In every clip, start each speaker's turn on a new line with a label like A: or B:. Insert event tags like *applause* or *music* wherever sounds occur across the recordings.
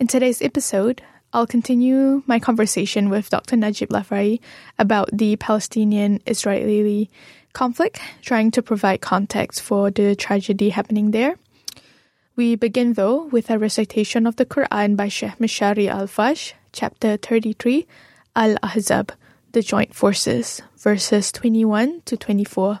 A: In today's episode, I'll continue my conversation with Dr. Najib Lafraie about the Palestinian Israeli conflict, trying to provide context for the tragedy happening there. We begin, though, with a recitation of the Quran by Sheikh Mishari al Afasy, chapter 33, Al Ahzab, the Joint Forces, verses 21 to 24.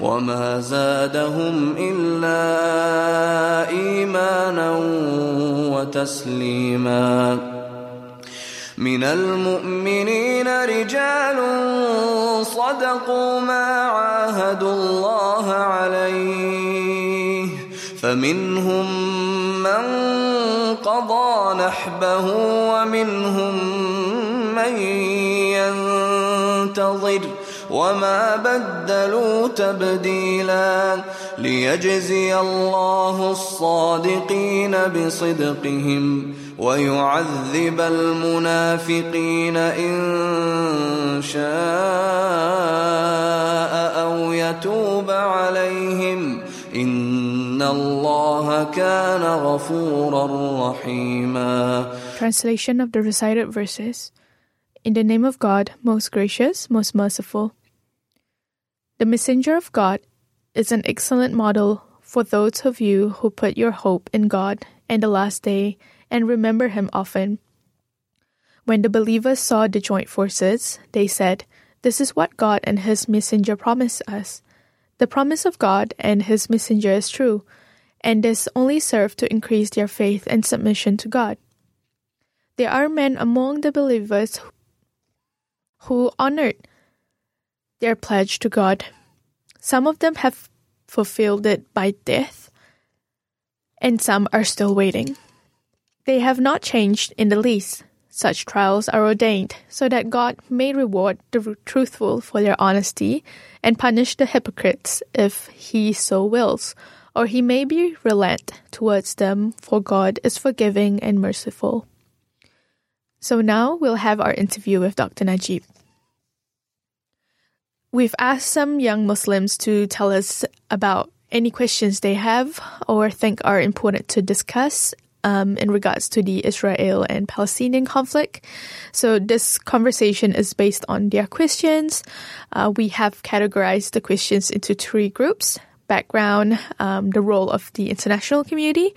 B: وما زادهم إلا إيمانا وتسليما من المؤمنين رجال صدقوا ما عاهدوا الله عليه فمنهم من قضى نحبه ومنهم من ينتظر وما بدلوا تبديلا ليجزي الله الصادقين بصدقهم ويعذب المنافقين إن شاء أو يتوب عليهم إن الله كان غفورا رحيما
A: Translation of the recited verses In the name of God, most gracious, most merciful. The messenger of God is an excellent model for those of you who put your hope in God and the last day and remember Him often. When the believers saw the joint forces, they said, This is what God and His messenger promised us. The promise of God and His messenger is true, and this only served to increase their faith and submission to God. There are men among the believers who honored their pledge to God. Some of them have fulfilled it by death, and some are still waiting. They have not changed in the least. Such trials are ordained so that God may reward the truthful for their honesty and punish the hypocrites if He so wills, or He may be relent towards them, for God is forgiving and merciful. So now we'll have our interview with Dr. Najib. We've asked some young Muslims to tell us about any questions they have or think are important to discuss um, in regards to the Israel and Palestinian conflict. So this conversation is based on their questions. Uh, we have categorized the questions into three groups. Background, um, the role of the international community.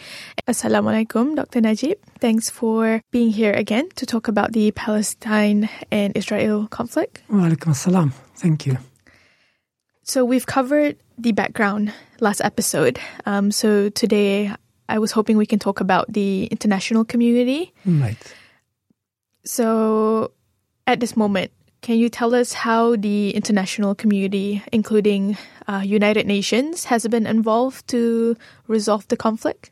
A: Assalamu alaikum, Dr. Najib. Thanks for being here again to talk about the Palestine and Israel conflict.
C: Wa alaikum assalam. Thank you.
A: So we've covered the background last episode. Um, so today I was hoping we can talk about the international community.
C: Right.
A: So at this moment, can you tell us how the international community, including uh, United Nations, has been involved to resolve the conflict?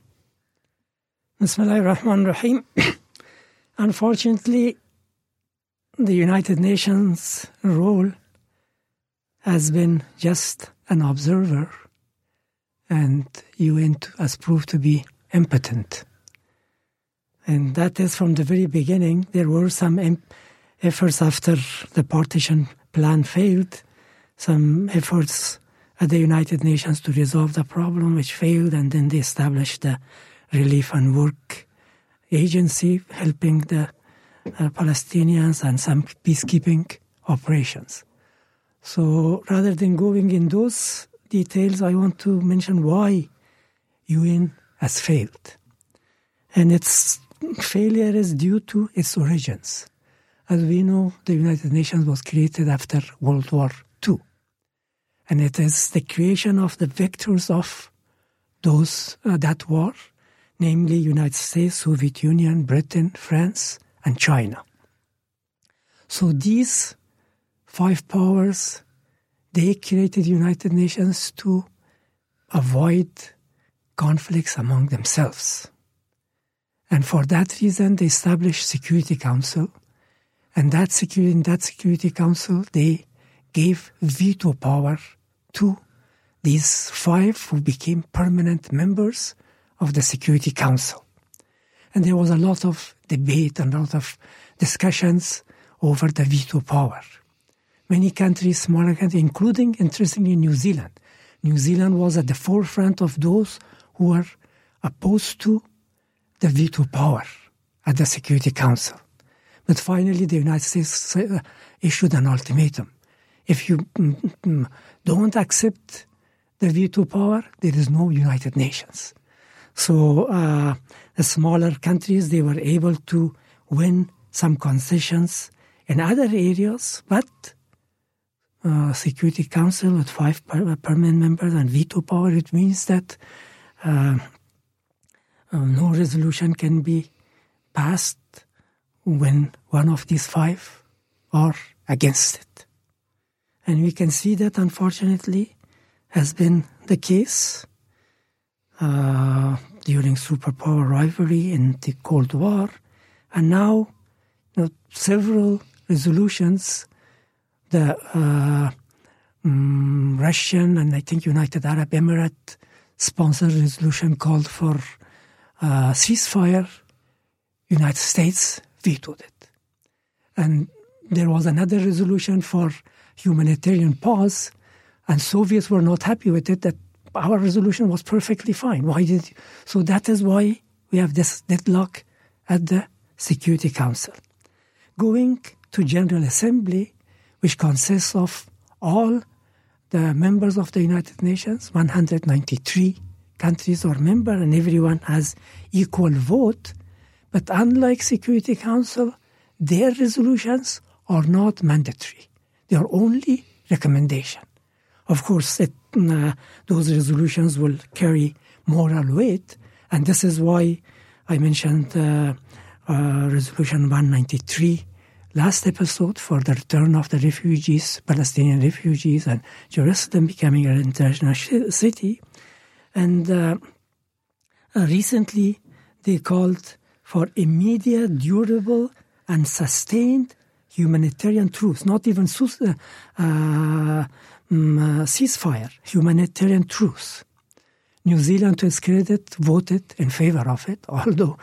C: Bismillah *coughs* Unfortunately, the United Nations role has been just an observer, and UN has proved to be impotent. And that is from the very beginning. There were some efforts after the partition plan failed, some efforts at the United Nations to resolve the problem, which failed, and then they established the Relief and Work Agency, helping the uh, Palestinians and some peacekeeping operations. So rather than going in those details, I want to mention why UN has failed. And it's failure is due to its origins. As we know, the United Nations was created after World War II. And it is the creation of the victors of those uh, that war, namely United States, Soviet Union, Britain, France, and China. So these five powers, they created United Nations to avoid conflicts among themselves. And for that reason, they established Security Council. And that security, in that Security Council, they gave veto power to these five who became permanent members of the Security Council. And there was a lot of debate and a lot of discussions over the veto power. Many countries, smaller countries, including, interestingly, New Zealand. New Zealand was at the forefront of those who were opposed to the veto power at the Security Council. But finally, the United States uh, issued an ultimatum. If you mm, mm, don't accept the veto power, there is no United Nations. So uh, the smaller countries, they were able to win some concessions in other areas, but uh, Security Council with five permanent members and veto power, it means that uh, um, no resolution can be passed when one of these five are against it. And we can see that, unfortunately, has been the case uh, during superpower rivalry in the Cold War. And now, you know, several resolutions, the uh, um, Russian and I think United Arab Emirates sponsored resolution called for uh, ceasefire, United States vetoed it. And there was another resolution for humanitarian pause, and Soviets were not happy with it. That our resolution was perfectly fine. Why did? You? So that is why we have this deadlock at the Security Council. Going to General Assembly, which consists of all the members of the United Nations, 193 countries are member and everyone has equal vote. But unlike Security Council, their resolutions are not mandatory. They are only recommendation. Of course, it, uh, those resolutions will carry moral weight, and this is why I mentioned uh, uh, Resolution 193 last episode for the return of the refugees, Palestinian refugees, and Jerusalem becoming an international city. And uh, uh, recently, they called for immediate, durable, and sustained humanitarian truce, not even uh, um, ceasefire, humanitarian truce. New Zealand, to its credit, voted in favor of it, *laughs* although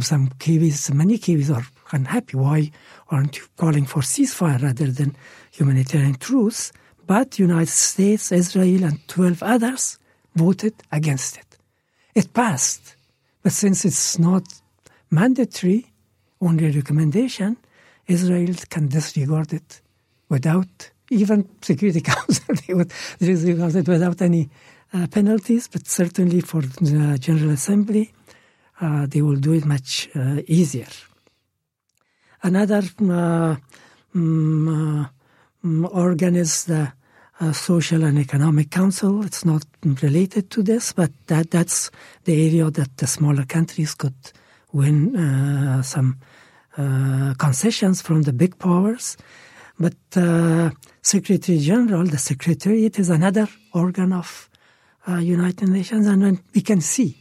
C: some Kiwis, many Kiwis are unhappy. Why aren't you calling for ceasefire rather than humanitarian truce? But United States, Israel, and 12 others voted against it. It passed, but since it's not mandatory, only a recommendation, Israel can disregard it without even Security *laughs* Council. they would disregard it without any uh, penalties, but certainly for the General Assembly, uh, they will do it much uh, easier. Another um, organ is the uh, Social and Economic Council. It's not related to this, but that, that's the area that the smaller countries could win uh, some uh, concessions from the big powers. But uh, Secretary General, the Secretariat, is another organ of uh, United Nations, and we can see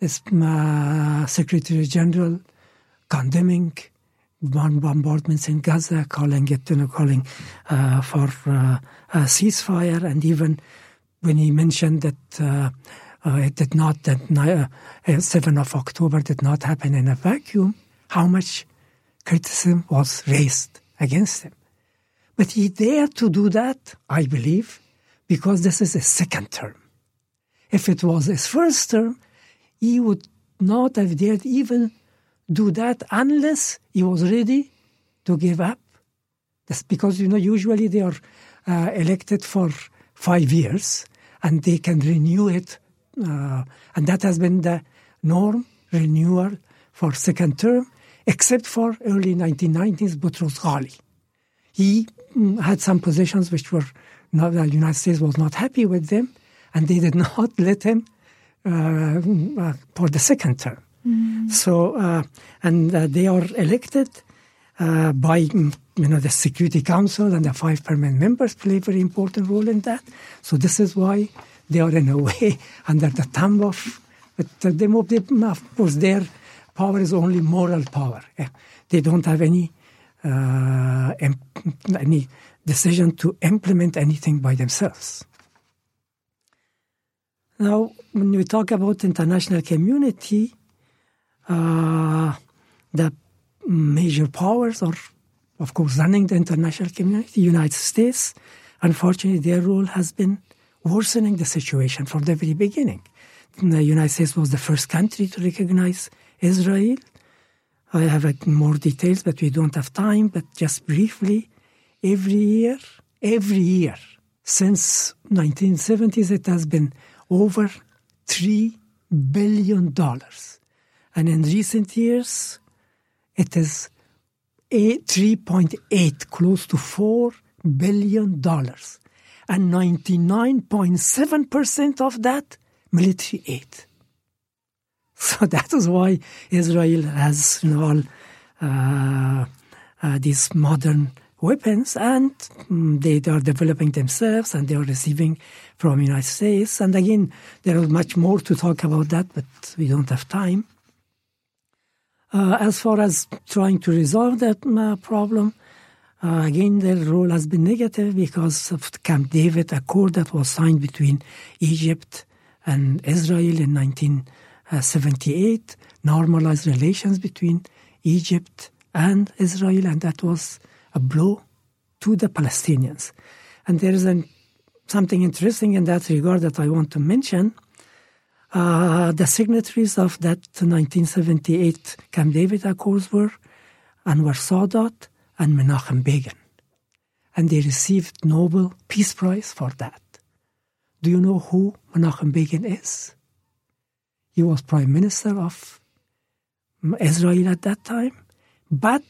C: this uh, Secretary General condemning bombardments in Gaza, calling it, you know, calling uh, for uh, a ceasefire, and even when he mentioned that uh, uh it did not, that uh, of October did not happen in a vacuum, how much criticism was raised against him. But he dared to do that, I believe, because this is his second term. If it was his first term, he would not have dared even do that unless he was ready to give up. That's because, you know, usually they are uh, elected for five years and they can renew it. Uh, and that has been the norm, renewal for second term, except for early 1990s Boutros Ghali. He mm, had some positions which were not, the United States was not happy with them, and they did *laughs* not let him uh, uh, for the second term. Mm. So, uh, and uh, they are elected uh, by mm, you know the Security Council and the five permanent members play a very important role in that. So this is why they are in a *laughs* way under the thumb of. But they, of course, their power is only moral power. They don't have any uh, any decision to implement anything by themselves. Now, when we talk about international community, uh, the major powers are, of course, running the international community. The United States, unfortunately, their role has been worsening the situation from the very beginning. The United States was the first country to recognize Israel. I have more details, but we don't have time. But just briefly, every year, every year since 1970s, it has been over three billion dollars, and in recent years, it is 3.8, close to four billion dollars, and 99.7 percent of that military aid. *laughs* So that is why Israel has you know, all uh, uh, these modern weapons and um, they, are developing themselves and they are receiving from United States. And again, there is much more to talk about that, but we don't have time. Uh, as far as trying to resolve that uh, problem, uh, again, their role has been negative because of Camp David Accord that was signed between Egypt and Israel in 1978, normalized relations between Egypt and Israel, and that was a blow to the Palestinians. And there is an, something interesting in that regard that I want to mention. Uh, the signatories of that 1978 Camp David Accords were Anwar Sadat and Menachem Begin. And they received Nobel Peace Prize for that. Do you know who Menachem Begin is? He was prime minister of Israel at that time, but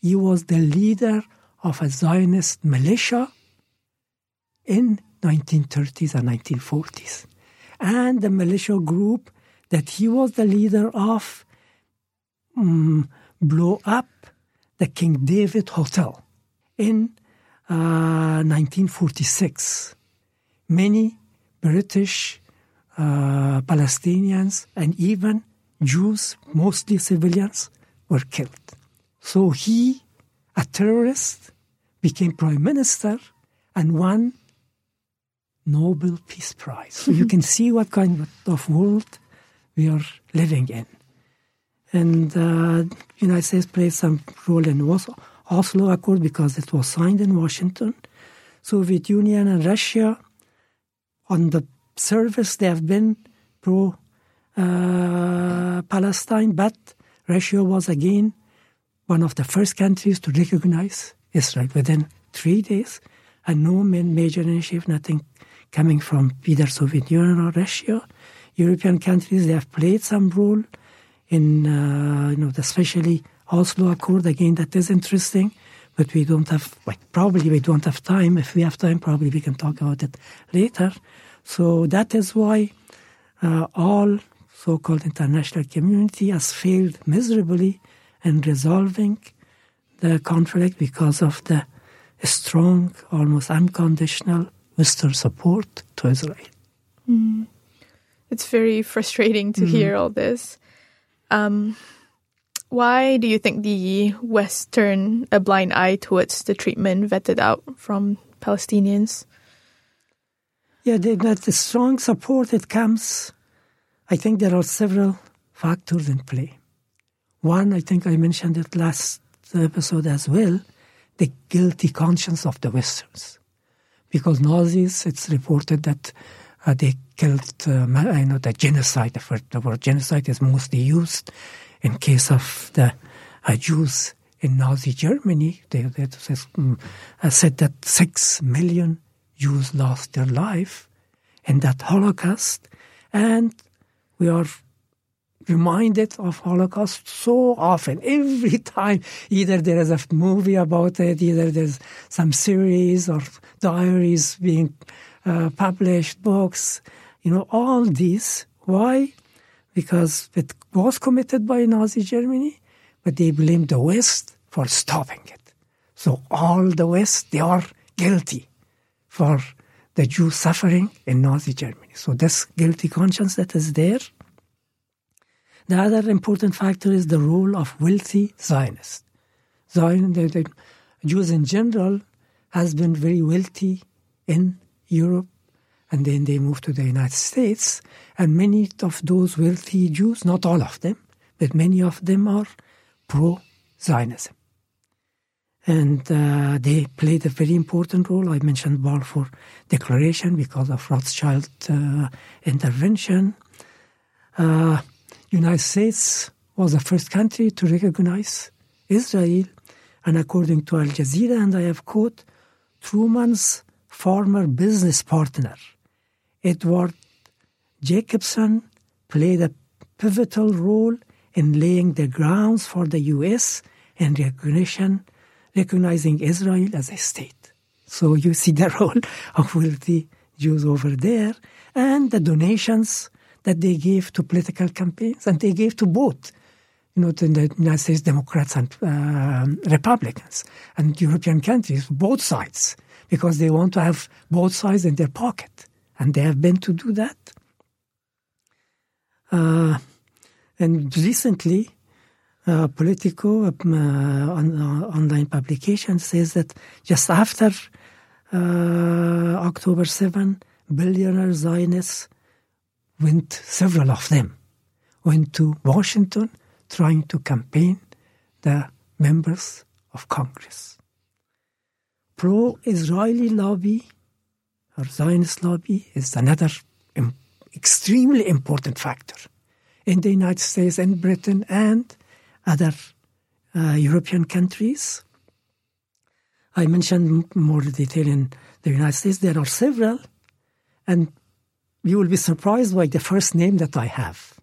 C: he was the leader of a Zionist militia in 1930s and 1940s. And the militia group that he was the leader of um, blew up the King David Hotel in uh, 1946. Many British, uh, Palestinians, and even Jews, mostly civilians, were killed. So he, a terrorist, became prime minister and won Nobel Peace Prize. So you can see what kind of world we are living in. And uh, United States played some role in Oslo, Accord because it was signed in Washington. Soviet Union and Russia, on the surface, they have been pro uh, Palestine, but Russia was again one of the first countries to recognize Israel within three days, and no major initiative, nothing coming from either Soviet Union or Russia. European countries they have played some role in uh, you know especially Oslo Accord again that is interesting, but we don't have like probably we don't have time. If we have time, probably we can talk about it later. So that is why uh, all so-called international community has failed miserably in resolving the conflict because of the strong, almost unconditional Western support to Israel.
A: Mm. It's very frustrating to mm. hear all this. Um, why do you think the West turned a blind eye towards the treatment vetted out from Palestinians?
C: Yeah, that the strong support it comes. I think there are several factors in play. One, I think I mentioned it last episode as well, the guilty conscience of the Westerns. Because Nazis, it's reported that uh, they killed, uh, I know, the genocide, the word genocide is mostly used in case of the uh, Jews in Nazi Germany. They, they um, said that six million Jews lost their life in that Holocaust. And we are reminded of Holocaust so often. Every time, either there is a movie about it, either there's some series or diaries being uh, published, books, you know, all this. Why? Because it was committed by Nazi Germany, but they blamed the West for stopping it. So all the West, they are guilty for the Jew suffering in Nazi Germany. So this guilty conscience that is there. The other important factor is the role of wealthy Zionists. Zion, the, the Jews in general has been very wealthy in Europe, and then they moved to the United States. And many of those wealthy Jews, not all of them, but many of them are pro Zionism. And uh, they played a very important role. I mentioned Balfour Declaration because of Rothschild uh, intervention. Uh, United States was the first country to recognize Israel, and according to Al Jazeera, and I have quote, Truman's former business partner, Edward Jacobson, played a pivotal role in laying the grounds for the U.S. in recognition, recognizing Israel as a state. So you see the *laughs* role of wealthy Jews over there, and the donations that they gave to political campaigns, and they gave to both, you know, to the United States Democrats and uh, Republicans, and European countries, both sides, because they want to have both sides in their pocket, and they have been to do that. Uh, and recently, uh, Politico, um, uh, on, uh, online publication, says that just after uh, October 7, billionaire Zionists went, several of them, went to Washington trying to campaign the members of Congress. Pro-Israeli lobby or Zionist lobby is another Im- extremely important factor in the United States and Britain and other uh, European countries. I mentioned more detail in the United States. There are several, and you will be surprised by the first name that I have.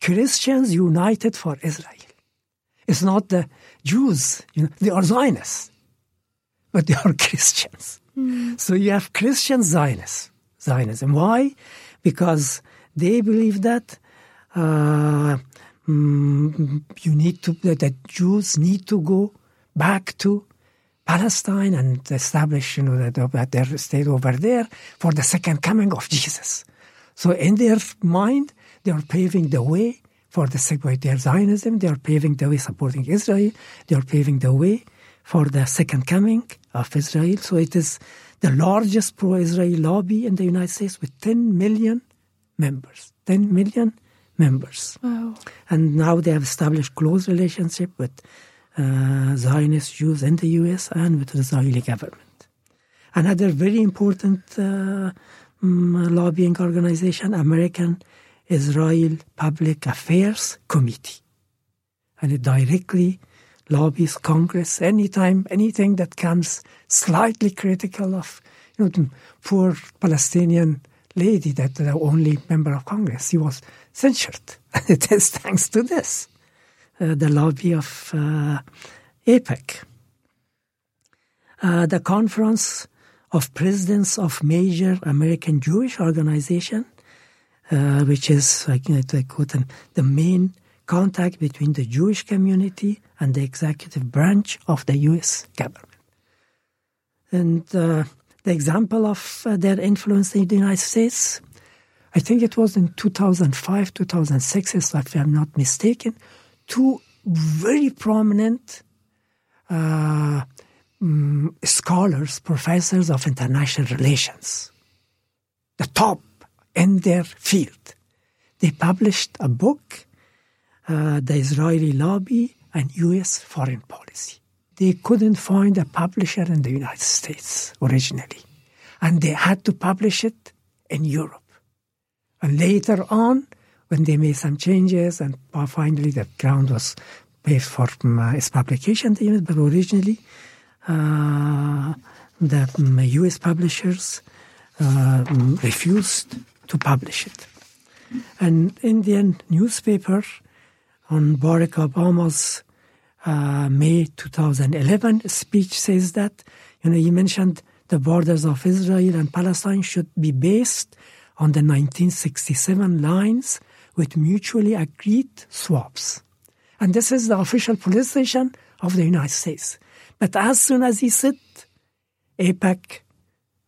C: Christians United for Israel. It's not the Jews, you know, they are Zionists, but they are *laughs* Christians. Mm. So you have Christian Zionists, Zionism. Why? Because they believe that uh, mm, you need to that Jews need to go back to Palestine and establish, you know, that their state over there for the second coming of Jesus. So in their mind, they are paving the way for the by their Zionism. They are paving the way supporting Israel. They are paving the way for the second coming of Israel. So it is the largest pro-Israel lobby in the United States with 10 million members. 10 million members.
A: Wow.
C: And now they have established close relationship with uh, Zionist Jews in the U.S. and with the Israeli government. Another very important uh, um, lobbying organization, American Israel Public Affairs Committee. And it directly lobbies Congress anytime, anything that comes slightly critical of you know, the poor Palestinian lady that the only member of Congress. He was censured. *laughs* it is thanks to this. Uh, the lobby of uh, AIPAC. Uh, the Conference of Presidents of Major American Jewish Organization, which is, I quote the main contact between the Jewish community and the executive branch of the U.S. government. And uh, the example of uh, their influence in the United States, I think it was in 2005, 2006, if I'm not mistaken, two very prominent uh, um, scholars, professors of international relations, the top in their field. They published a book, uh, The Israeli Lobby and U.S. Foreign Policy. They couldn't find a publisher in the United States originally, and they had to publish it in Europe. And later on, when they made some changes and finally the ground was paved for um, its publication, but originally uh, the um, US publishers uh, refused to publish it. An Indian newspaper on Barack Obama's uh, May 2011 speech says that, you know, he mentioned the borders of Israel and Palestine should be based on the 1967 lines with mutually agreed swaps. And this is the official position of the United States. But as soon as he said, AIPAC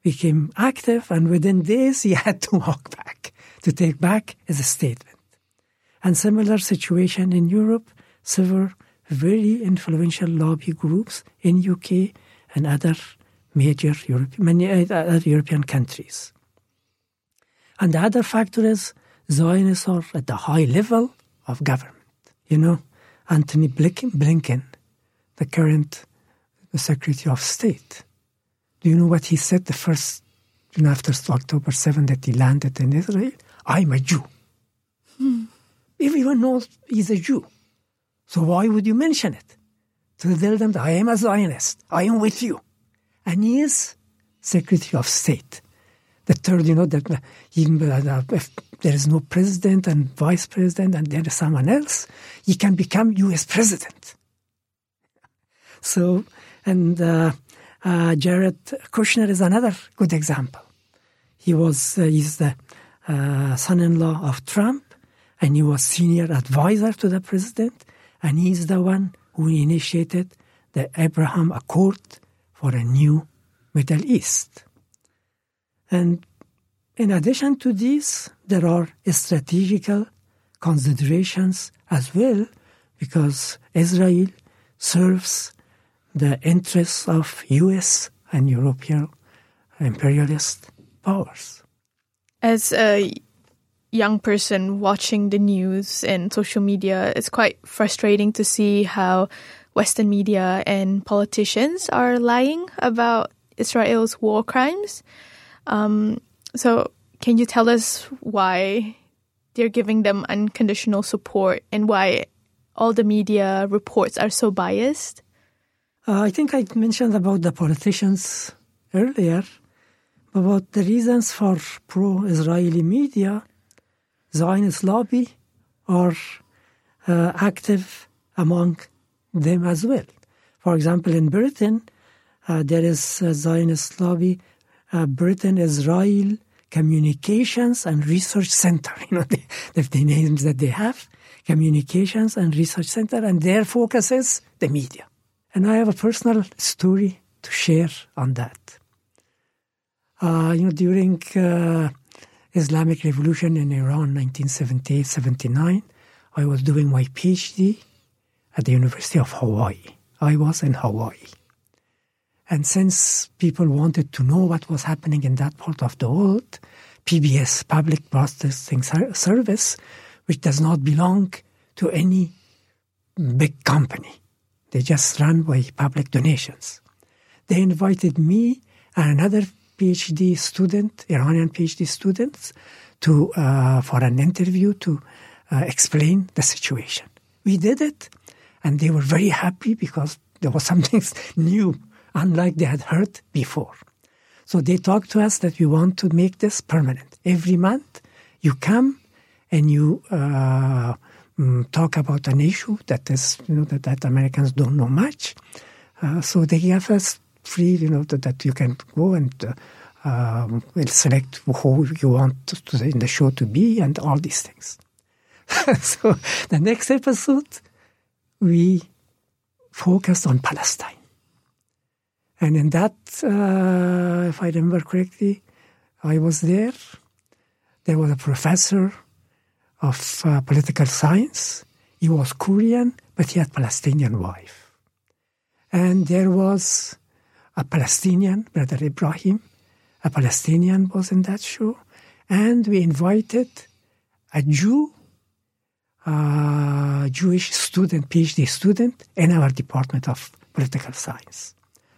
C: became active, and within days he *laughs* had to walk back, to take back his statement. And similar situation in Europe, several very influential lobby groups in UK and other major Europe, many uh, other European countries. And the other factor is Zionists are at the high level of government. You know, Antony Blinken, the current Secretary of State, do you know what he said the first, you know, after October 7 that he landed in Israel? I'm a Jew. Hmm. Everyone knows he's a Jew. So why would you mention it? To tell them that I am a Zionist. I am with you. And he is Secretary of State. The third, you know, that even uh, if there is no president and vice president and there is someone else, he can become U.S. president. *laughs* So, and uh, uh, Jared Kushner is another good example. He was uh, he's the uh, son-in-law of Trump, and he was senior advisor to the president, and he's the one who initiated the Abraham Accord for a new Middle East. And in addition to this, there are strategical considerations as well, because Israel serves the interests of US and European imperialist powers.
A: As a young person watching the news and social media, it's quite frustrating to see how Western media and politicians are lying about Israel's war crimes. Um, so, can you tell us why they're giving them unconditional support and why all the media reports are so biased?
C: Uh, I think I mentioned about the politicians earlier, about the reasons for pro-Israeli media. Zionist lobby are uh, active among them as well. For example, in Britain, uh, there is a Zionist lobby, uh, Britain Israel Communications and Research Center. *laughs* You know, the, names that they have, Communications and Research Center, and their focus is the media. And I have a personal story to share on that. Uh, you know, during uh, Islamic Revolution in Iran, 1978-79, I was doing my PhD at the University of Hawaii. I was in Hawaii. And since people wanted to know what was happening in that part of the world, PBS, Public Broadcasting Service, which does not belong to any big company, they just run by public donations. They invited me and another PhD student, Iranian PhD students, to uh, for an interview to uh, explain the situation. We did it, and they were very happy because there was *laughs* something new, unlike they had heard before. So they talked to us that we want to make this permanent. Every month, you come and you uh, um, talk about an issue that is, you know, that, that Americans don't know much. Uh, so they give us free, you know, that, that you can go and uh, um, select who you want to, in the show to be and all these things. *laughs* so the next episode, we focused on Palestine. And in that, uh, if I remember correctly, I was there. There was a professor of uh, political science. He was Korean, but he had a Palestinian wife. And there was a Palestinian, Brother Ibrahim, a Palestinian was in that show. And we invited a Jew, a Jewish student, PhD student, in our Department of Political Science.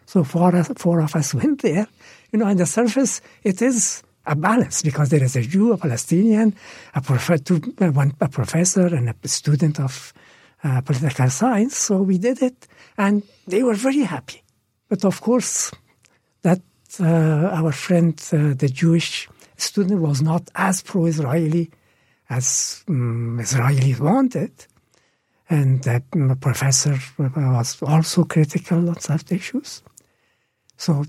C: So four, four of us *laughs* went there. You know, on the surface, it is a balance because there is a Jew, a Palestinian, a, prof- two, one, a professor, and a student of uh, political science. So we did it, and they were very happy. But of course, that uh, our friend, uh, the Jewish student, was not as pro-Israeli as um, Israelis wanted. And that um, professor was also critical on such issues. So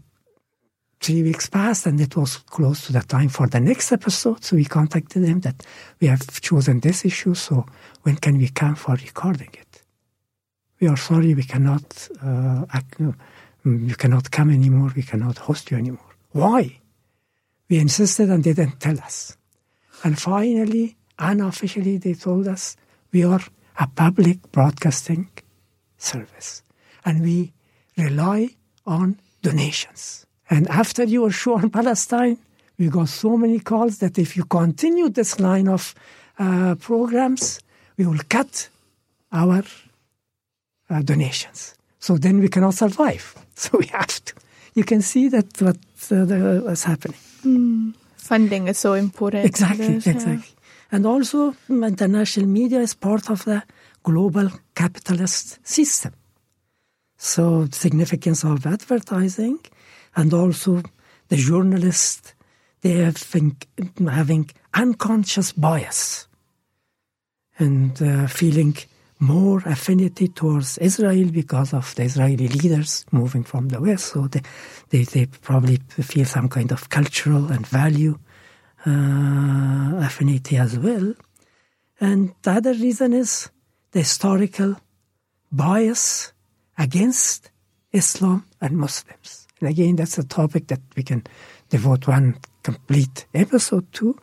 C: three weeks passed and it was close to the time for the next episode. So we contacted them that we have chosen this issue. So when can we come for recording it? We are sorry, we cannot, uh, you cannot come anymore. We cannot host you anymore. Why? We insisted and they didn't tell us. And finally, unofficially, they told us we are a public broadcasting service and we rely on donations. And after your show on Palestine, we got so many calls that if you continue this line of uh, programs, we will cut our uh, donations. So then we cannot survive. *laughs* So we have to. You can see that what uh, the, what's happening.
A: Mm. Funding is so important.
C: Exactly, this, exactly. Yeah. And also, international media is part of the global capitalist system. So, significance of advertising and also the journalists, they have having unconscious bias and uh, feeling more affinity towards Israel because of the Israeli leaders moving from the West. So they, they, they probably feel some kind of cultural and value uh, affinity as well. And the other reason is the historical bias against Islam and Muslims. And again, that's a topic that we can devote one complete episode to,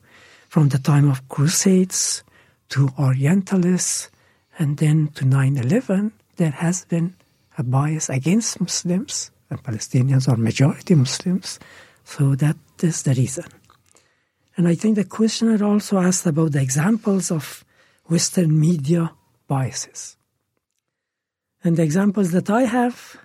C: from the time of Crusades to Orientalists and then to 9 11, there has been a bias against Muslims, and Palestinians are majority Muslims. So that is the reason. And I think the questioner also asked about the examples of Western media biases. And the examples that I have,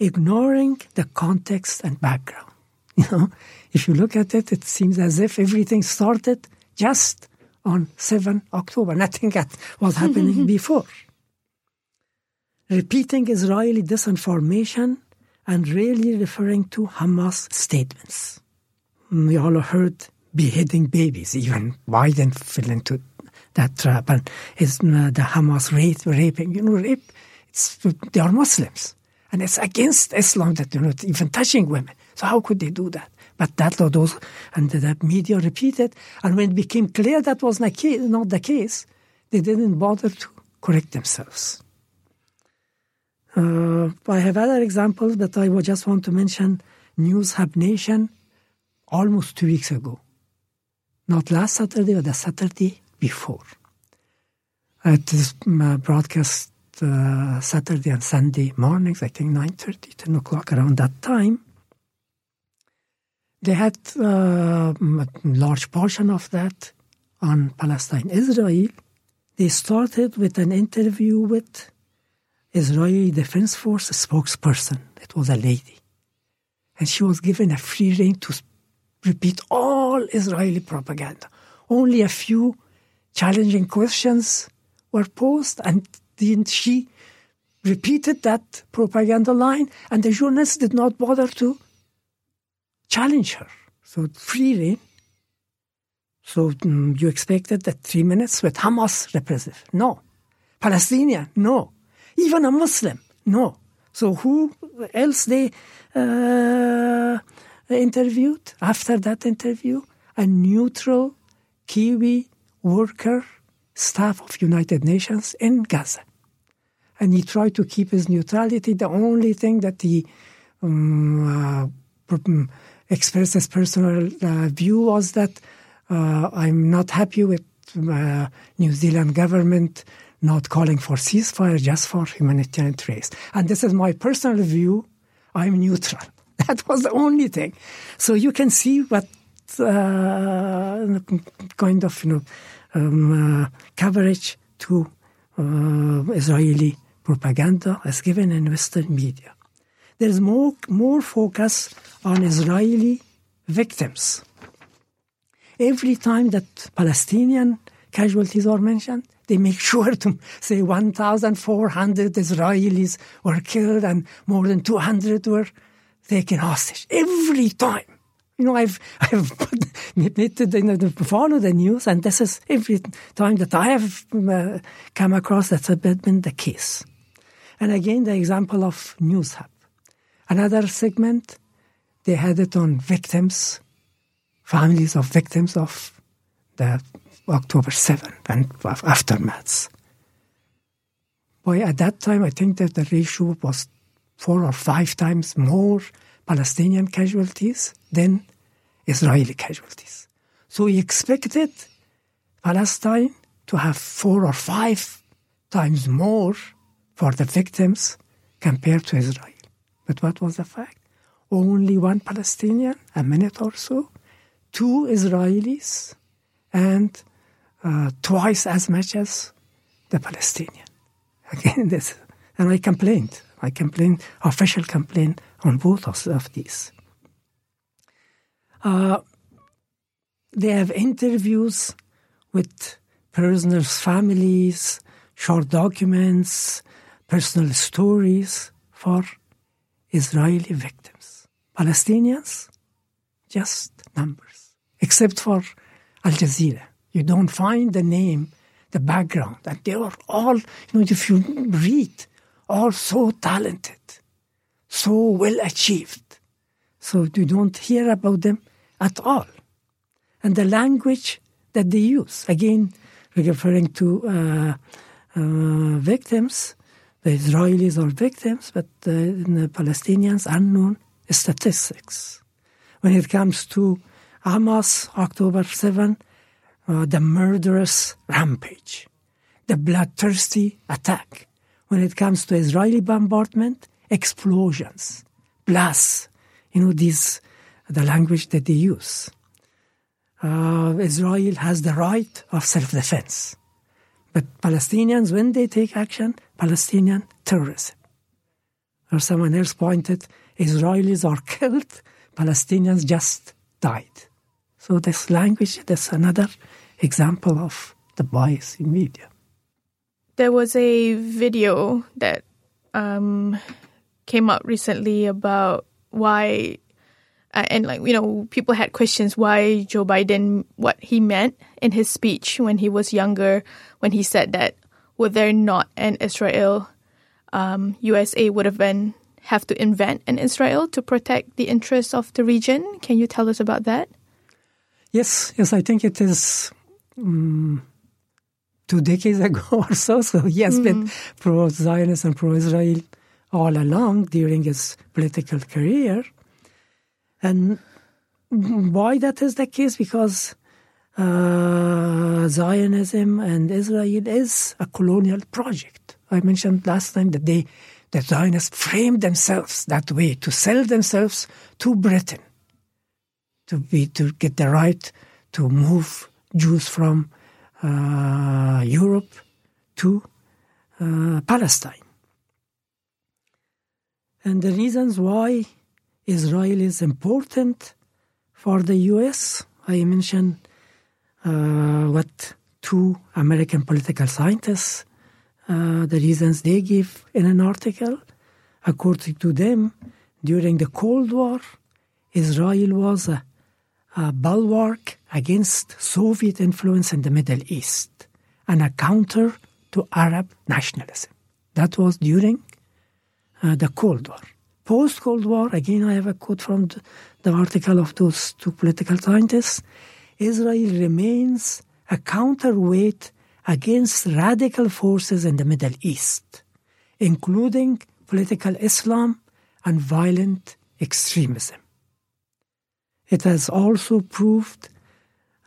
C: ignoring the context and background. *laughs* You know, if you look at it, it seems as if everything started just on 7 October. *laughs* Nothing was happening *laughs* before. Repeating Israeli disinformation and really referring to Hamas statements. We all heard beheading babies. Even Biden fell into that trap. And is uh, the Hamas rape, raping, you know, rape, they are Muslims. And it's against Islam that they're not even touching women. So how could they do that? But that or those and the media repeated, and when it became clear that was not the case, they didn't bother to correct themselves. Uh, I have other examples, but I would just want to mention Newshub Nation almost two weeks ago. Not last Saturday, but the Saturday before. It is uh, broadcast uh, Saturday and Sunday mornings, I think 9.30, 10 o'clock around that time. They had uh, a large portion of that on Palestine Israel. They started with an interview with Israeli Defense Force spokesperson. It was a lady. And she was given a free rein to repeat all Israeli propaganda. Only a few challenging questions were posed, and then she repeated that propaganda line, and the journalists did not bother to challenge her. So freely. So um, you expected that three minutes with Hamas representative? No. Palestinian? No. Even a Muslim? No. So who else they uh, interviewed after that interview? A neutral Kiwi worker, staff of United Nations in Gaza. And he tried to keep his neutrality. The only thing that he um, uh, expressed his personal uh, view was that uh, I'm not happy with uh, New Zealand government not calling for ceasefire just for humanitarian trace. And this is my personal view. I'm neutral. *laughs* That was the only thing. So you can see what uh, kind of you know um, uh, coverage to uh, Israeli propaganda is given in Western media. There is more more focus on Israeli victims. Every time that Palestinian casualties are mentioned, they make *laughs* sure to say 1,400 Israelis were killed and more than 200 were taken hostage. Every time. You know, I've *laughs* I've admitted you follow the news, and this is every time that I have uh, come across that's been the case. And again, the example of NewsHub. Another segment, they had it on victims, families of victims of the October 7 and aftermaths. Boy, at that time, I think that the ratio was four or five times more Palestinian casualties than Israeli casualties. So we expected Palestine to have four or five times more for the victims compared to Israel. But what was the fact? Only one Palestinian, a minute or so, two Israelis, and uh, twice as much as the Palestinian. *laughs* Again, this, and I complained. I complained, official complaint on both of, these. Uh, they have interviews with prisoners' families, short documents, personal stories for Israeli victims. Palestinians, just numbers, except for Al Jazeera. You don't find the name, the background, and they are all, you know, if you read, all so talented, so well achieved. So you don't hear about them at all. And the language that they use, again, referring to uh, uh, victims, the Israelis are victims, but the Palestinians unknown statistics. When it comes to Hamas, October 7, uh, the murderous rampage, the bloodthirsty attack. When it comes to Israeli bombardment, explosions, blasts, you know, these, the language that they use. Uh, Israel has the right of self-defense. But Palestinians, when they take action, Palestinian terrorism. Or someone else pointed, Israelis are killed, Palestinians just died. So this language, that's another example of the bias in media.
A: There was a video that um, came out recently about why, uh, and like, you know, people had questions why Joe Biden, what he meant in his speech when he was younger, when he said that were there not an Israel, um, USA would have been have to invent an Israel to protect the interests of the region. Can you tell us about that?
C: Yes, yes, I think it is um, two decades *laughs* ago or so. So he has mm. been pro Zionist and pro Israel all along during his political career. And why that is the case? Because uh, Zionism and Israel is a colonial project. I mentioned last time that they, the Zionists framed themselves that way to sell themselves to Britain, to be to get the right to move Jews from uh, Europe to uh, Palestine. And the reasons why Israel is important for the US, I mentioned uh, what two American political scientists, uh, the reasons they give in an article. According to them, during the Cold War, Israel was a, a bulwark against Soviet influence in the Middle East and a counter to Arab nationalism. That was during uh, the Cold War. Post Cold War, again, I have a quote from the article of those two political scientists. Israel remains a counterweight against radical forces in the Middle East, including political Islam and violent extremism. It has also proved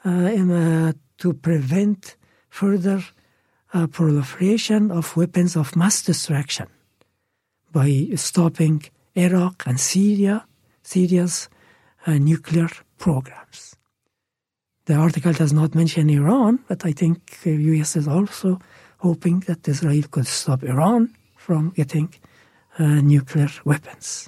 C: uh, in, uh, to prevent further uh, proliferation of weapons of mass destruction by stopping Iraq and Syria, Syria's uh, nuclear programs. The article does not mention Iran, but I think the US is also hoping that Israel could stop Iran from getting uh, nuclear weapons.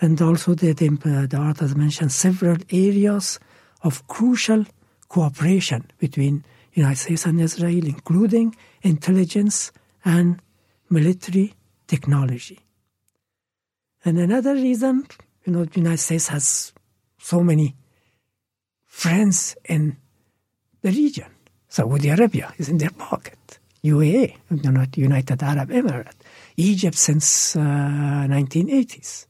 C: And also, the, the, uh, the article mentions several areas of crucial cooperation between the United States and Israel, including intelligence and military technology. And another reason, you know, the United States has so many friends in the region. Saudi Arabia is in their pocket. UAE, not United Arab Emirates. Egypt since uh, 1980s.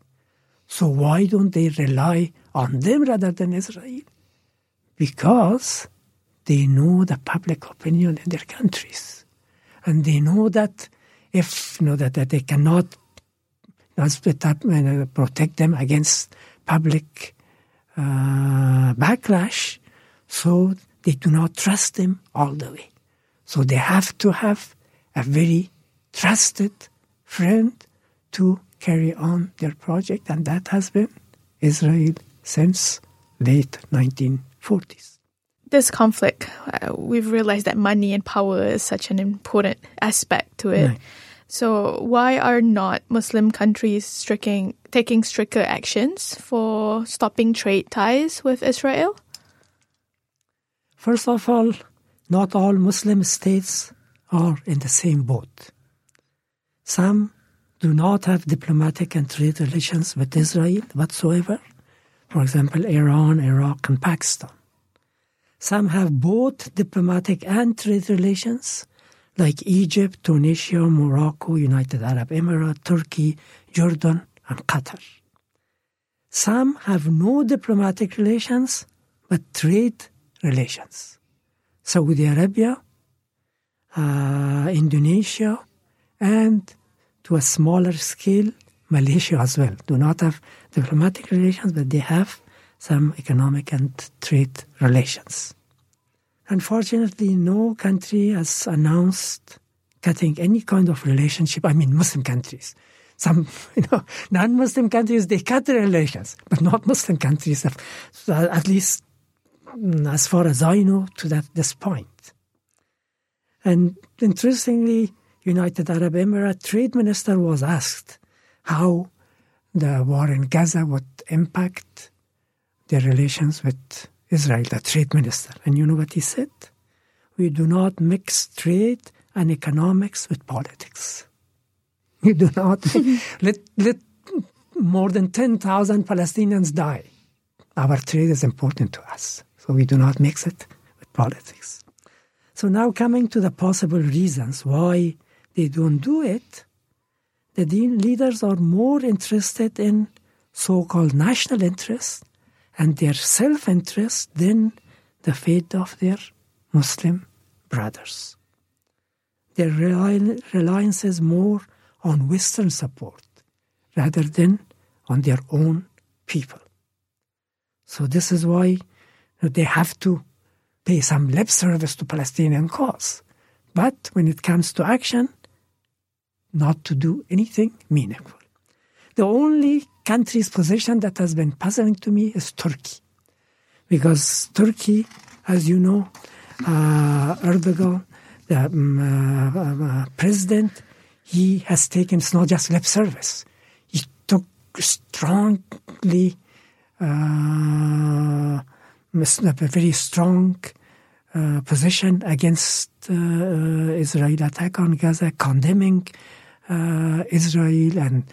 C: So why don't they rely on them rather than Israel? Because they know the public opinion in their countries. And they know that if you know that, that they cannot protect them against public uh, backlash, so they do not trust them all the way. So they have to have a very trusted friend to carry on their project, and that has been Israel since late 1940s.
A: This conflict, uh, we've realized that money and power is such an important aspect to it. Right. So, why are not Muslim countries striking, taking stricter actions for stopping trade ties with Israel?
C: First of all, not all Muslim states are in the same boat. Some do not have diplomatic and trade relations with Israel whatsoever. For example, Iran, Iraq, and Pakistan. Some have both diplomatic and trade relations, like Egypt, Tunisia, Morocco, United Arab Emirates, Turkey, Jordan, and Qatar. Some have no diplomatic relations, but trade relations. Saudi Arabia, uh, Indonesia, and to a smaller scale, Malaysia as well. Do not have diplomatic relations, but they have some economic and trade relations. Unfortunately, no country has announced cutting any kind of relationship. I mean, Muslim countries. Some, *laughs* you know, non-Muslim countries, they cut relations, but not *laughs* Muslim countries have, at least mm, as far as I know, to that this point. And interestingly, United Arab Emirates trade minister was asked how the war in Gaza would impact their relations with Israel, the trade minister. And you know what he said? We do not mix trade and economics with politics. We do not *laughs* let, let more than 10,000 Palestinians die. Our trade is important to us, so we do not mix it with politics. So now coming to the possible reasons why they don't do it, the leaders are more interested in so called national interest and their self interest than the fate of their Muslim brothers. Their reliance is more on Western support rather than on their own people. So this is why they have to pay some lip service to Palestinian cause. But when it comes to action, not to do anything meaningful. The only country's position that has been puzzling to me is Turkey. Because Turkey, as you know, uh, Erdogan, the um, uh, uh, president, he has taken, it's not just lip service. He took strongly, uh, a very strong uh, position against uh, Israel attack on Gaza, condemning uh, Israel and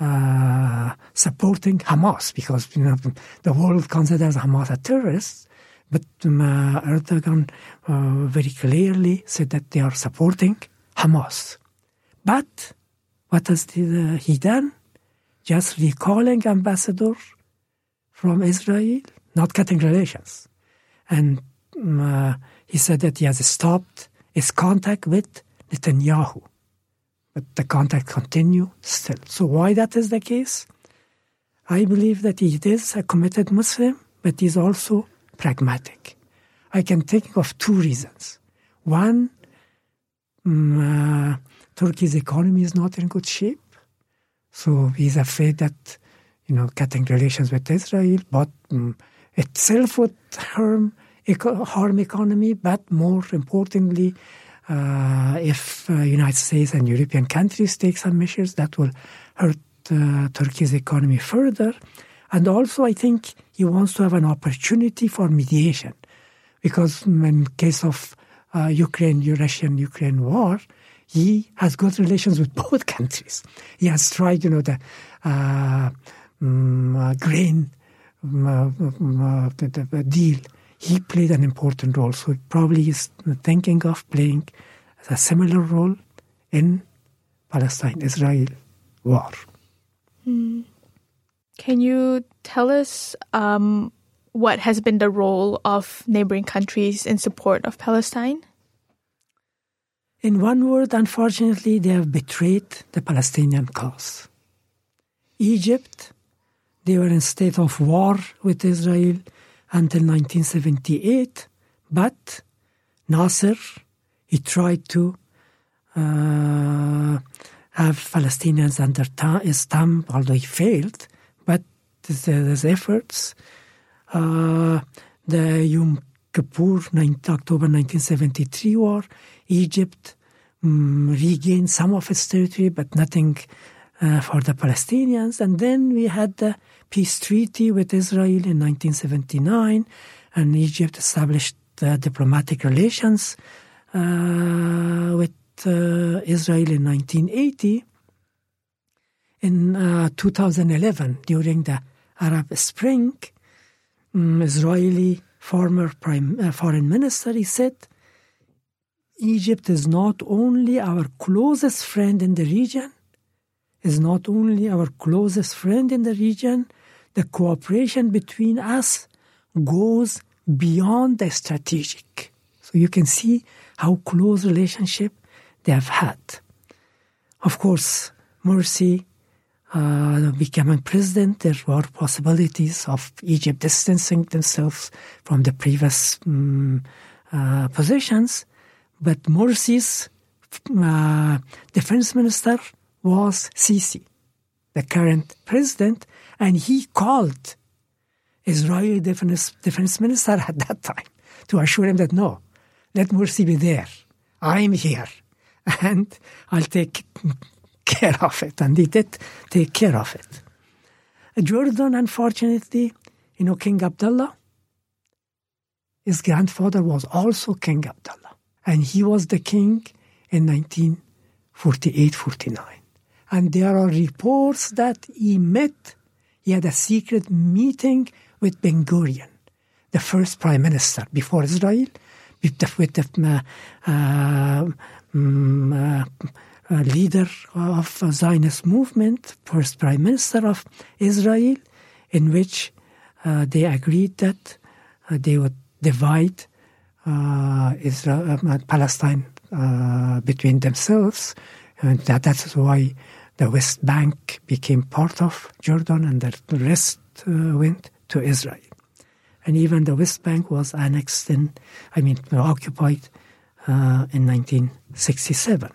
C: uh, supporting Hamas because you know the world considers Hamas a terrorist. But um, uh, Erdogan uh, very clearly said that they are supporting Hamas. But what has the, he done? Just recalling ambassador from Israel, not cutting relations. And um, uh, he said that he has stopped his contact with Netanyahu but the contact continue still. So why that is the case? I believe that he is a committed Muslim, but he's also pragmatic. I can think of two reasons. One, um, uh, Turkey's economy is not in good shape, so he's afraid that you know cutting relations with Israel, but um, itself would harm harm economy, but more importantly, uh, if uh, United States and European countries take some measures that will hurt uh, Turkey's economy further. And also, I think he wants to have an opportunity for mediation, because in case of uh, Ukraine, Russian-Ukraine war, he has good relations with *laughs* both countries. He has tried, you know, the um, grain uh, the, the deal, he played an important role. So probably is thinking of playing a similar role in Palestine-Israel war.
A: Mm. Can you tell us um, what has been the role of neighboring countries in support of Palestine?
C: In one word, unfortunately, they have betrayed the Palestinian cause. Egypt, they were in state of war with Israel until 1978, but Nasser, he tried to uh, have Palestinians under thumb, although he failed, but there's efforts. Uh, the Yom Kippur, 9, October 1973 war, Egypt um, regained some of its territory, but nothing uh, for the Palestinians. And then we had the peace treaty with Israel in 1979, and Egypt established uh, diplomatic relations uh, with uh, Israel in 1980. In uh, 2011, during the Arab Spring, um, Israeli former prime, foreign minister, he said, Egypt is not only our closest friend in the region, is not only our closest friend in the region, the cooperation between us goes beyond the strategic. So you can see how close relationship they have had. Of course, Morsi uh, becoming president, there were possibilities of Egypt distancing themselves from the previous um, uh, positions. But Morsi's uh, defense minister was Sisi, the current president, and he called Israeli defense, defense minister at that time to assure him that no, let Morsi be there. I'm here, and I'll take care of it. And he did take care of it. Jordan, unfortunately, you know, King Abdullah, his grandfather was also King Abdullah and he was the king in 1948 49. And there are reports that he met, he had a secret meeting with Ben Gurion, the first prime minister before Israel, with the, with the uh, um, uh, leader of Zionist movement, first prime minister of Israel, in which uh, they agreed that uh, they would divide Israel, Palestine between themselves. And that, that's why the West Bank became part of Jordan and the rest went to Israel. And even the West Bank was annexed in, I mean, occupied in 1967.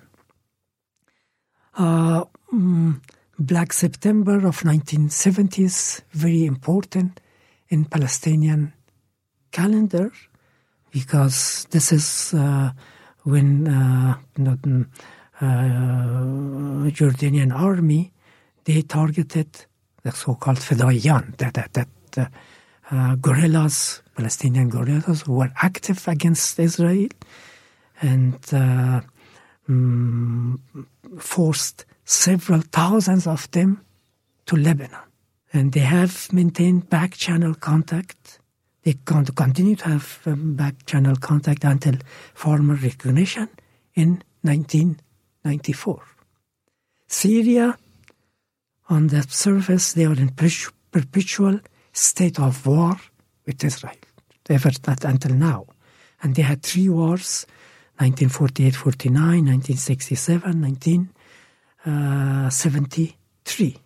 C: Uh, mm, Black September of 1970s, very important in Palestinian calendar because this is uh, when uh, uh, Jordanian army they targeted the so-called Fedayeen, that, that, that uh, guerrillas, Palestinian guerrillas who were active against Israel and uh, um, forced several thousands of them to Lebanon. And they have maintained back channel contact they continue to have um, back channel contact until formal recognition in 1994. Syria, on the surface, they are in perpetual state of war with Israel, ever not until now. And they had three wars 1948 49, 1967, 1973.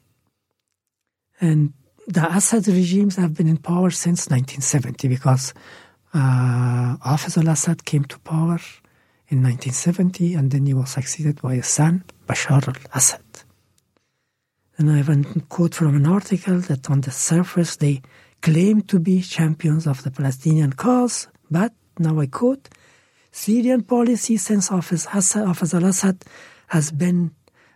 C: And the Assad regimes have been in power since 1970 because uh, Hafez al-Assad came to power in 1970 and then he was succeeded by his son, Bashar al-Assad. And I have a quote from an article that on the surface they claim to be champions of the Palestinian cause, but, now I quote, Syrian policy since Hafez, al-Assad has been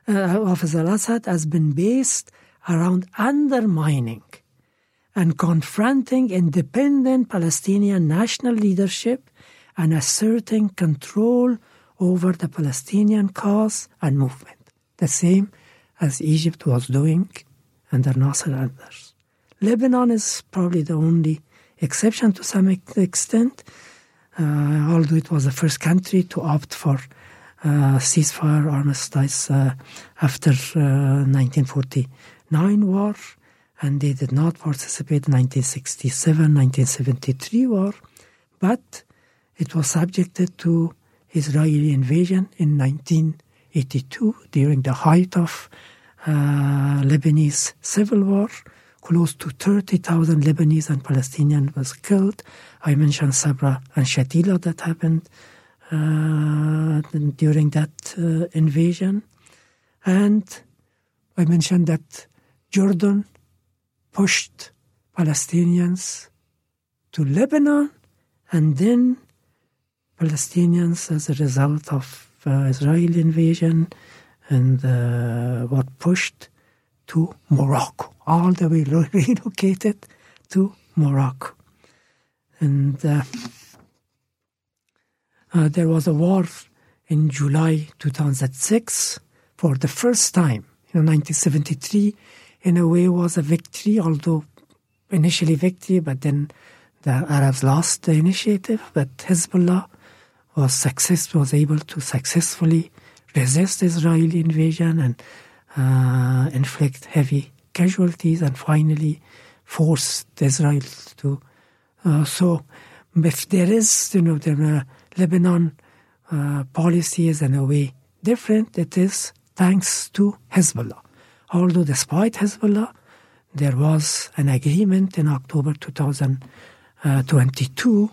C: uh, al-Assad has been based around undermining and confronting independent Palestinian national leadership and asserting control over the Palestinian cause and movement, the same as Egypt was doing under Nasser and others. Lebanon is probably the only exception to some extent, uh, although it was the first country to opt for uh, ceasefire armistice uh, after 1949 war, and they did not participate in 1967-1973 war, but it was subjected to Israeli invasion in 1982 during the height of uh, Lebanese civil war. Close to 30,000 Lebanese and Palestinians was killed. I mentioned Sabra and Shatila that happened uh, during that uh, invasion. And I mentioned that Jordan pushed Palestinians to Lebanon and then Palestinians, as a result of uh, Israeli invasion, and uh, were pushed to Morocco, all the way *laughs* relocated to Morocco. And uh, uh, there was a war in July 2006 for the first time. In 1973, in a way, was a victory, although initially victory, but then the Arabs lost the initiative. But Hezbollah was success was able to successfully resist Israeli invasion and uh, inflict heavy casualties and finally forced Israel to. Uh, so, if there is, you know, the uh, Lebanon uh, policy is in a way different, it is thanks to Hezbollah. Although, despite Hezbollah, there was an agreement in October 2022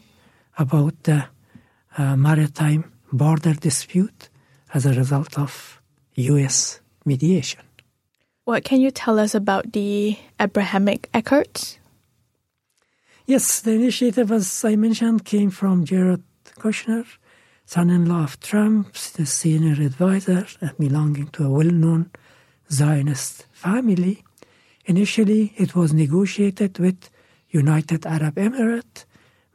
C: about the uh, maritime border dispute as a result of U.S. mediation.
A: What can you tell us about the Abrahamic Accords?
C: Yes, the initiative, as I mentioned, came from Jared Kushner, son in law of Trump, the senior advisor and belonging to a well known Zionist family. Initially, it was negotiated with United Arab Emirates,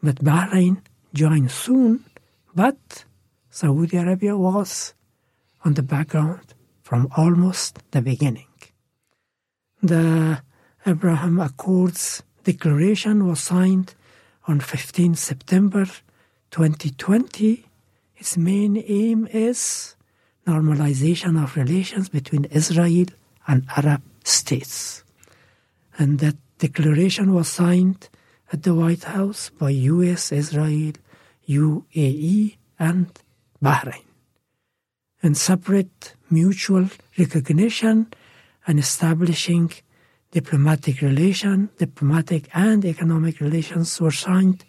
C: but Bahrain joined soon, but Saudi Arabia was on the background from almost the beginning. The Abraham Accords declaration was signed on 15 September 2020. Its main aim is normalization of relations between Israel and Arab states. And that declaration was signed at the White House by US, Israel, UAE, and Bahrain. And separate mutual recognition and establishing diplomatic relation, diplomatic and economic relations were signed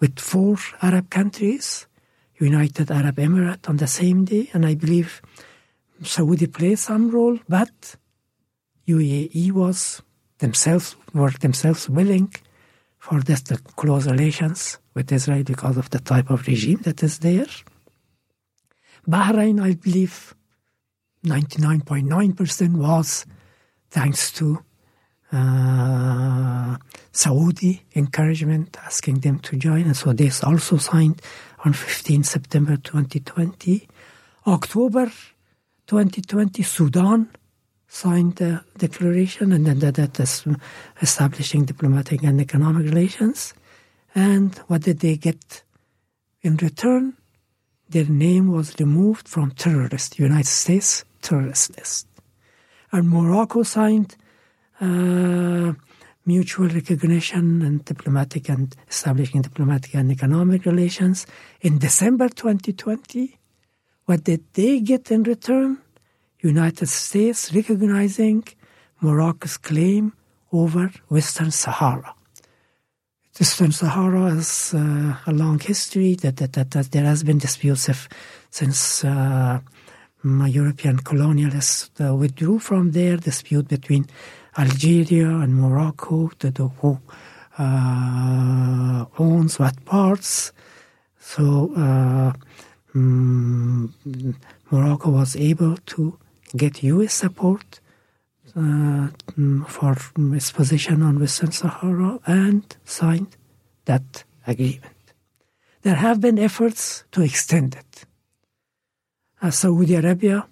C: with four Arab countries, United Arab Emirates on the same day, and I believe Saudi played some role, but UAE was themselves were themselves willing for this the close relations with Israel because of the type of regime that is there. Bahrain, I believe, 99.9% was thanks to uh, Saudi encouragement, asking them to join. And so they also signed on 15 September 2020. October 2020, Sudan signed the declaration and then that, that is establishing diplomatic and economic relations. And what did they get in return? their name was removed from terrorist, United States terrorist list. And Morocco signed uh, mutual recognition and diplomatic and establishing diplomatic and economic relations in December 2020. What did they get in return? United States recognizing Morocco's claim over Western Sahara. Western Sahara has uh, a long history that, that, that, that, there has been disputes if, since uh, European colonialists uh, withdrew from there, dispute between Algeria and Morocco, the who uh, owns what parts. So um, Morocco was able to get U.S. support uh, for its position on Western Sahara and signed that agreement. There have been efforts to extend it. As Saudi Arabia,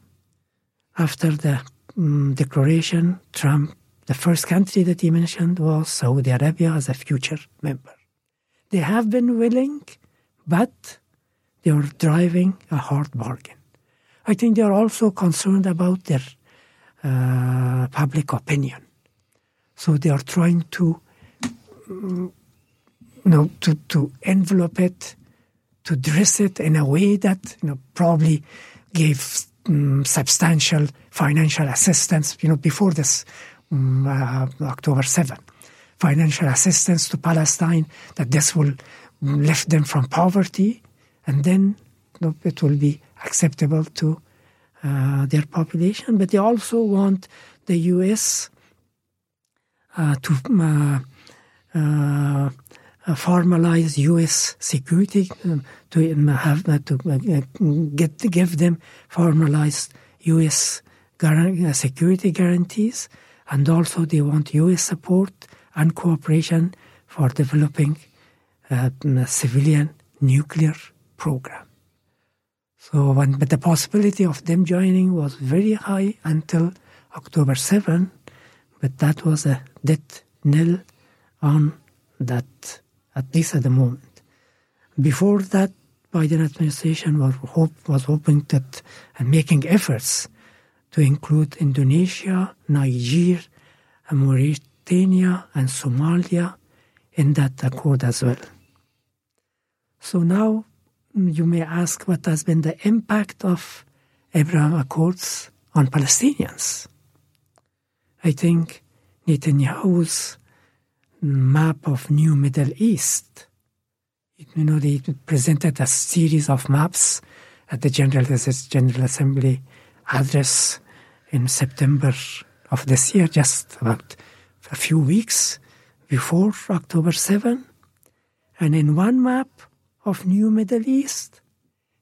C: after the um, declaration, Trump the first country that he mentioned was Saudi Arabia as a future member. They have been willing, but they are driving a hard bargain. I think they are also concerned about their uh, public opinion. So they are trying to, mm, you know, to, to envelope it, to dress it in a way that, you know, probably gave um, substantial financial assistance, you know, before this um, uh, October 7. Financial assistance to Palestine, that this will lift them from poverty, and then you know, it will be acceptable to uh, their population. But they also want the U.S. Uh, to uh, uh, formalize U.S. security um, to um, have uh, to get give them formalized U.S. security guarantees, and also they want U.S. support and cooperation for developing a civilian nuclear program. So, when, but the possibility of them joining was very high until October 7, but that was a dead nil on that, at least at the moment. Before that, Biden administration was, hope, was hoping that and making efforts to include Indonesia, Niger, Mauritania, and Somalia in that accord as well. So now you may ask what has been the impact of Abraham Accords on Palestinians. I think Netanyahu's map of New Middle East, you know, they presented a series of maps at the General, General Assembly address in September of this year, just about a few weeks before October 7. And in one map, of New Middle East,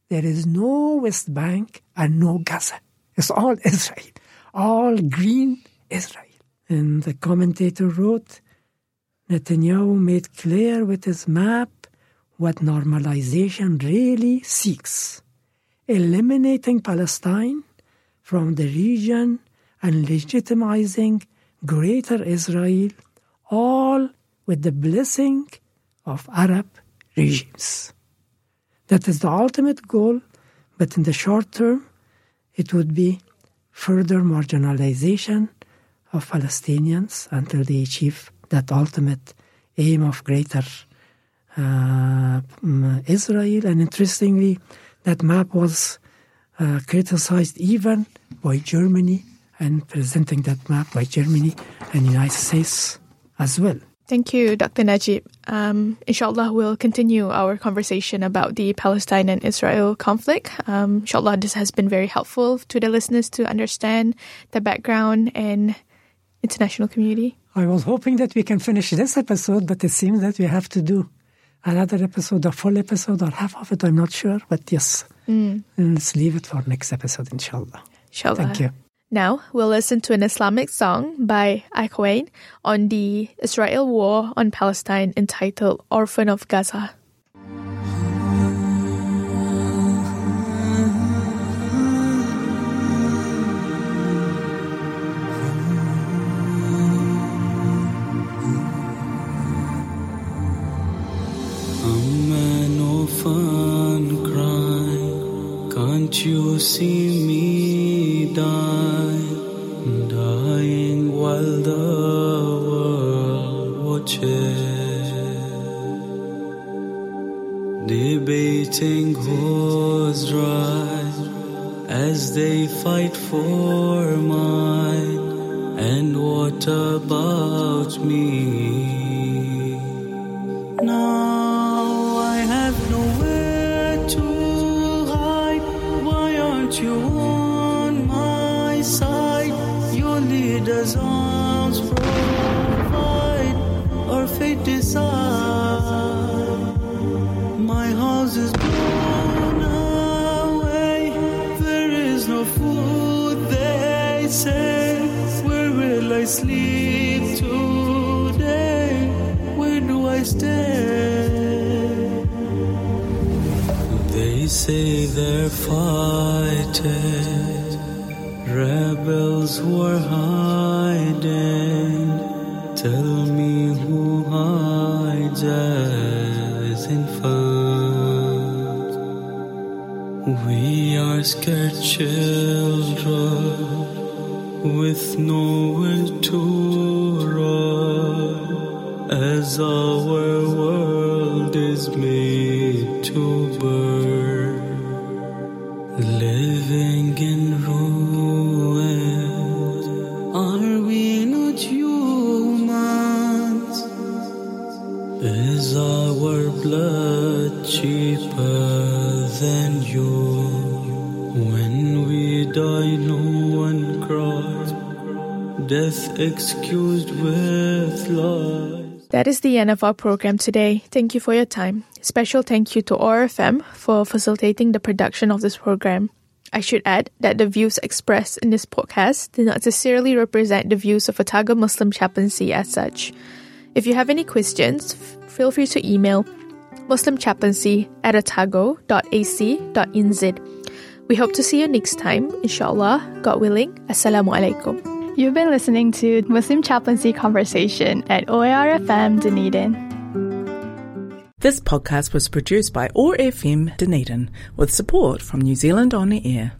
C: there is no West Bank and no Gaza. It's all *laughs* Israel, all green Israel. And the commentator wrote, Netanyahu made clear with his map what normalization really seeks, eliminating Palestine from the region and legitimizing Greater Israel, all with the blessing of Arab regimes. That is the ultimate goal, but in the short term, it would be further marginalization of Palestinians until they achieve that ultimate aim of greater uh, Israel. And interestingly, that map was uh, criticized even by Germany and presenting that map by Germany and the United States as well.
A: Thank you, Dr. Najib. Um, inshallah, we'll continue our conversation about the Palestine and Israel conflict. Um, inshallah, this has been very helpful to the listeners to understand the background and international community.
C: I was hoping that we can finish this episode, but it seems that we have to do another episode, a full episode, or half of it. I'm not sure, but yes, mm. let's leave it for next episode, inshallah.
A: Inshallah.
C: Thank you.
A: Now we'll listen to an Islamic song by Akwain on the Israel war on Palestine entitled Orphan of Gaza.
D: An orphan crying, Can't you see me die, dying while the world watches, debating who's right as they fight for mine, and what about me? I sleep today? Where do I stay? They say they're fighting rebels who are hiding Tell me who hides as infant. We are scared children with nowhere excused with lies.
A: That is the end of our program today. Thank you for your time. Special thank you to OARFM for facilitating the production of this program. I should add that the views expressed in this podcast do not necessarily represent the views of Otago Muslim Chaplaincy as such. If you have any questions, f- feel free to email muslimchaplaincy at otago.ac.nz. We hope to see you next time, inshallah, God willing. Assalamu alaikum.
E: You've been listening to Muslim Chaplaincy Conversation at OARFM Dunedin.
F: This podcast was produced by OARFM Dunedin with support from New Zealand On the Air.